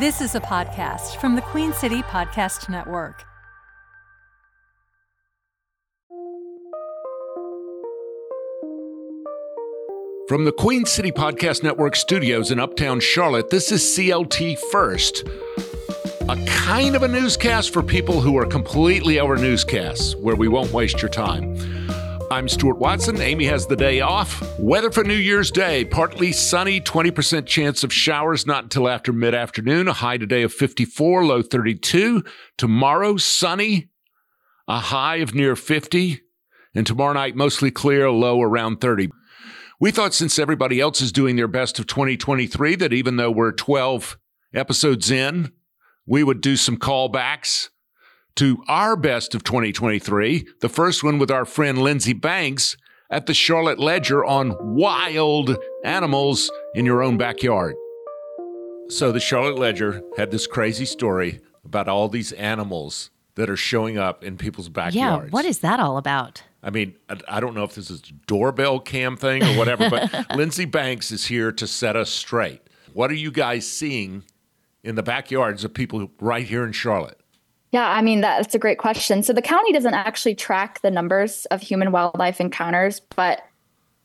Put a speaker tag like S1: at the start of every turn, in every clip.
S1: This is a podcast from the Queen City Podcast Network.
S2: From the Queen City Podcast Network studios in Uptown Charlotte, this is CLT First, a kind of a newscast for people who are completely over newscasts, where we won't waste your time. I'm Stuart Watson. Amy has the day off. Weather for New Year's Day partly sunny, 20% chance of showers not until after mid afternoon. A high today of 54, low 32. Tomorrow, sunny, a high of near 50. And tomorrow night, mostly clear, low around 30. We thought since everybody else is doing their best of 2023, that even though we're 12 episodes in, we would do some callbacks to our best of 2023. The first one with our friend Lindsay Banks at the Charlotte Ledger on wild animals in your own backyard. So, the Charlotte Ledger had this crazy story about all these animals that are showing up in people's backyards.
S3: Yeah, what is that all about?
S2: I mean, I, don't know if this is a doorbell cam thing or whatever, but Lindsay Banks is here to set us straight. What are you guys seeing in the backyards of people right here in Charlotte?
S4: Yeah, I mean, that's a great question. So the county doesn't actually track the numbers of human wildlife encounters, but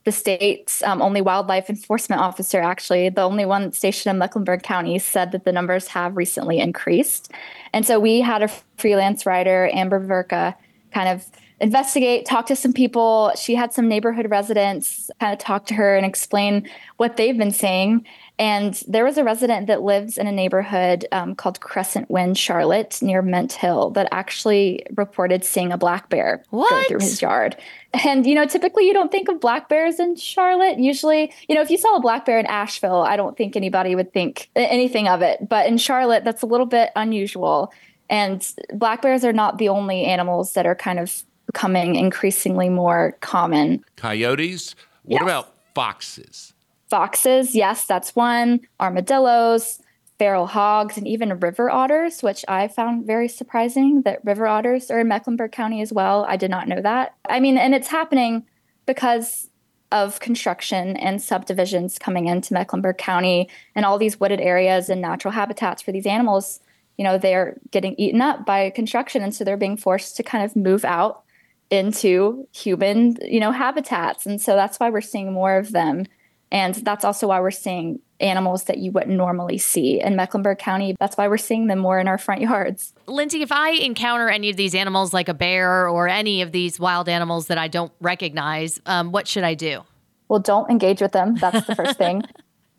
S4: the state's um, only wildlife enforcement officer, actually, the only one stationed in Mecklenburg County, said that the numbers have recently increased. And so we had a freelance writer, Amber Verka, kind of investigate, talk to some people. She had some neighborhood residents kind of talk to her and explain what they've been saying. And there was a resident that lives in a neighborhood um, called Crescent Wind, Charlotte, near Mint Hill, that actually reported seeing a black bear
S3: what?
S4: go through his yard. And, you know, typically you don't think of black bears in Charlotte. Usually, you know, if you saw a black bear in Asheville, I don't think anybody would think anything of it. But in Charlotte, that's a little bit unusual. And black bears are not the only animals that are kind of becoming increasingly more common.
S2: Coyotes? What yes. about foxes?
S4: Foxes, yes, that's one. Armadillos, feral hogs, and even river otters, which I found very surprising that river otters are in Mecklenburg County as well. I did not know that. I mean, and it's happening because of construction and subdivisions coming into Mecklenburg County and all these wooded areas and natural habitats for these animals. You know, they're getting eaten up by construction. And so they're being forced to kind of move out into human, you know, habitats. And so that's why we're seeing more of them. And that's also why we're seeing animals that you wouldn't normally see in Mecklenburg County. That's why we're seeing them more in our front yards.
S3: Lindsay, if I encounter any of these animals like a bear or any of these wild animals that I don't recognize, um, what should I do?
S4: Well, don't engage with them. That's the first thing.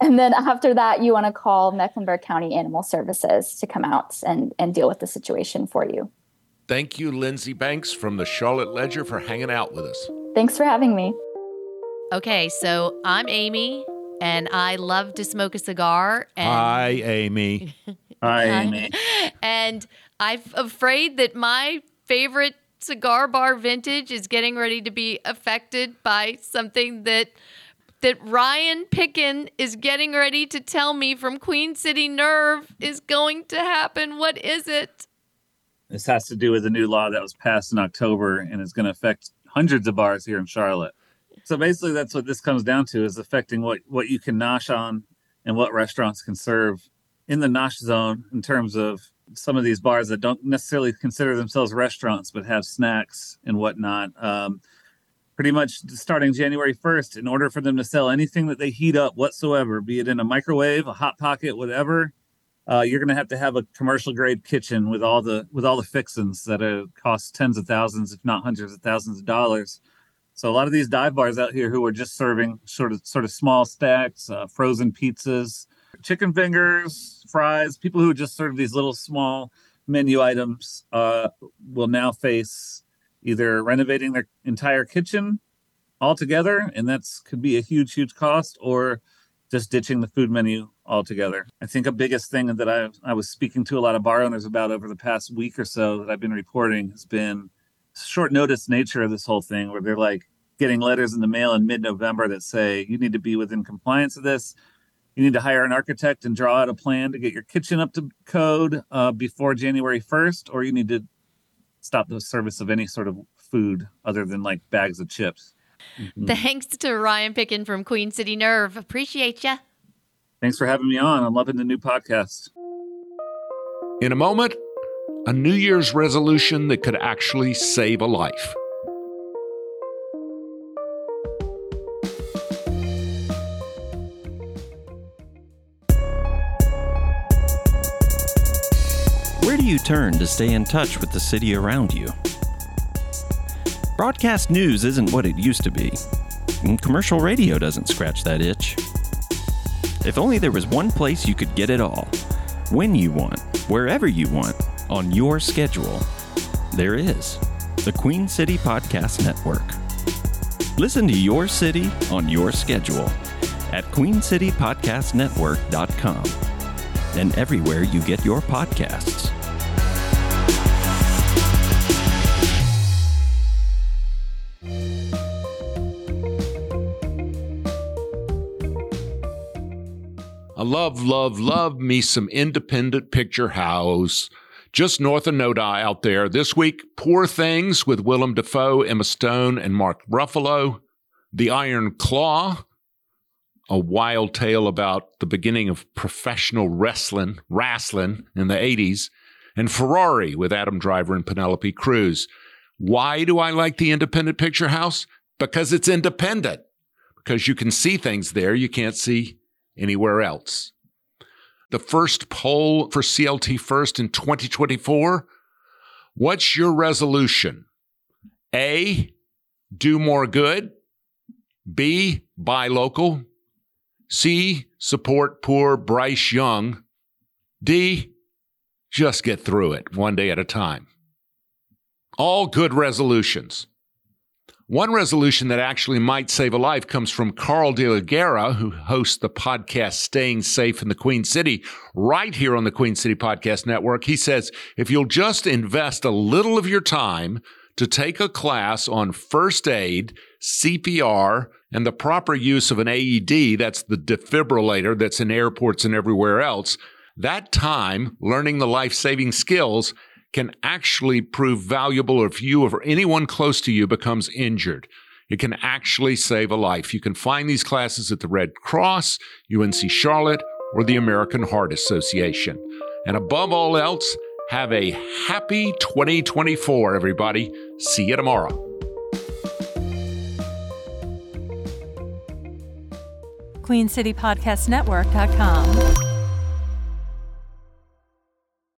S4: And then after that, you want to call Mecklenburg County Animal Services to come out and, and deal with the situation for you.
S2: Thank you, Lindsay Banks from the Charlotte Ledger, for hanging out with us.
S4: Thanks for having me.
S3: Okay, so I'm Amy, and I love to smoke a cigar. And
S2: Hi, Amy.
S5: Hi, Amy.
S3: and I'm afraid that my favorite cigar bar vintage is getting ready to be affected by something that that Ryan Pitkin is getting ready to tell me from Queen City Nerve is going to happen. What is it?
S5: This has to do with a new law that was passed in October and is going to affect hundreds of bars here in Charlotte. So basically, that's what this comes down to: is affecting what what you can nosh on and what restaurants can serve in the nosh zone in terms of some of these bars that don't necessarily consider themselves restaurants but have snacks and whatnot. Um, pretty much starting January 1st, in order for them to sell anything that they heat up whatsoever, be it in a microwave, a hot pocket, whatever, uh, you're going to have to have a commercial grade kitchen with all the with all the fixings that cost tens of thousands, if not hundreds of thousands of dollars. So a lot of these dive bars out here who are just serving sort of sort of small stacks, uh, frozen pizzas, chicken fingers, fries, people who just serve these little small menu items uh, will now face either renovating their entire kitchen altogether, and that's could be a huge, huge cost, or just ditching the food menu altogether. I think a biggest thing that I I was speaking to a lot of bar owners about over the past week or so that I've been reporting has been short notice nature of this whole thing where they're like getting letters in the mail in mid-November that say you need to be within compliance of this. You need to hire an architect and draw out a plan to get your kitchen up to code uh, before January 1st, or you need to stop the service of any sort of food other than like bags of chips.
S3: Mm-hmm. Thanks to Ryan Pitkin from Queen City Nerve. Appreciate you.
S5: Thanks for having me on. I'm loving the new podcast.
S2: In a moment, a New Year's resolution that could actually save a life.
S6: Where do you turn to stay in touch with the city around you? Broadcast news isn't what it used to be, and commercial radio doesn't scratch that itch. If only there was one place you could get it all, when you want, wherever you want, on your schedule. There is the Queen City Podcast Network. Listen to your city on your schedule at queencitypodcastnetwork.com and everywhere you get your podcasts.
S2: I love, love, love me some independent picture house. Just north of NoDa out there. This week, Poor Things with Willem Dafoe, Emma Stone, and Mark Ruffalo. The Iron Claw, a wild tale about the beginning of professional wrestling, wrestling in the 80s. And Ferrari with Adam Driver and Penelope Cruz. Why do I like the independent picture house? Because it's independent. Because you can see things there you can't see anywhere else. The first poll for CLT First in 2024. What's your resolution? A, do more good. B, buy local. C, support poor Bryce Young. D, just get through it one day at a time. All good resolutions. One resolution that actually might save a life comes from Carl de la Guerra, who hosts the podcast Staying Safe in the Queen City right here on the Queen City Podcast Network. He says, if you'll just invest a little of your time to take a class on first aid, CPR, and the proper use of an AED, that's the defibrillator that's in airports and everywhere else, that time learning the life saving skills can actually prove valuable if you or anyone close to you becomes injured. It can actually save a life. You can find these classes at the Red Cross, UNC Charlotte, or the American Heart Association. And above all else, have a happy 2024, everybody. See you tomorrow.
S1: QueenCityPodcastNetwork.com.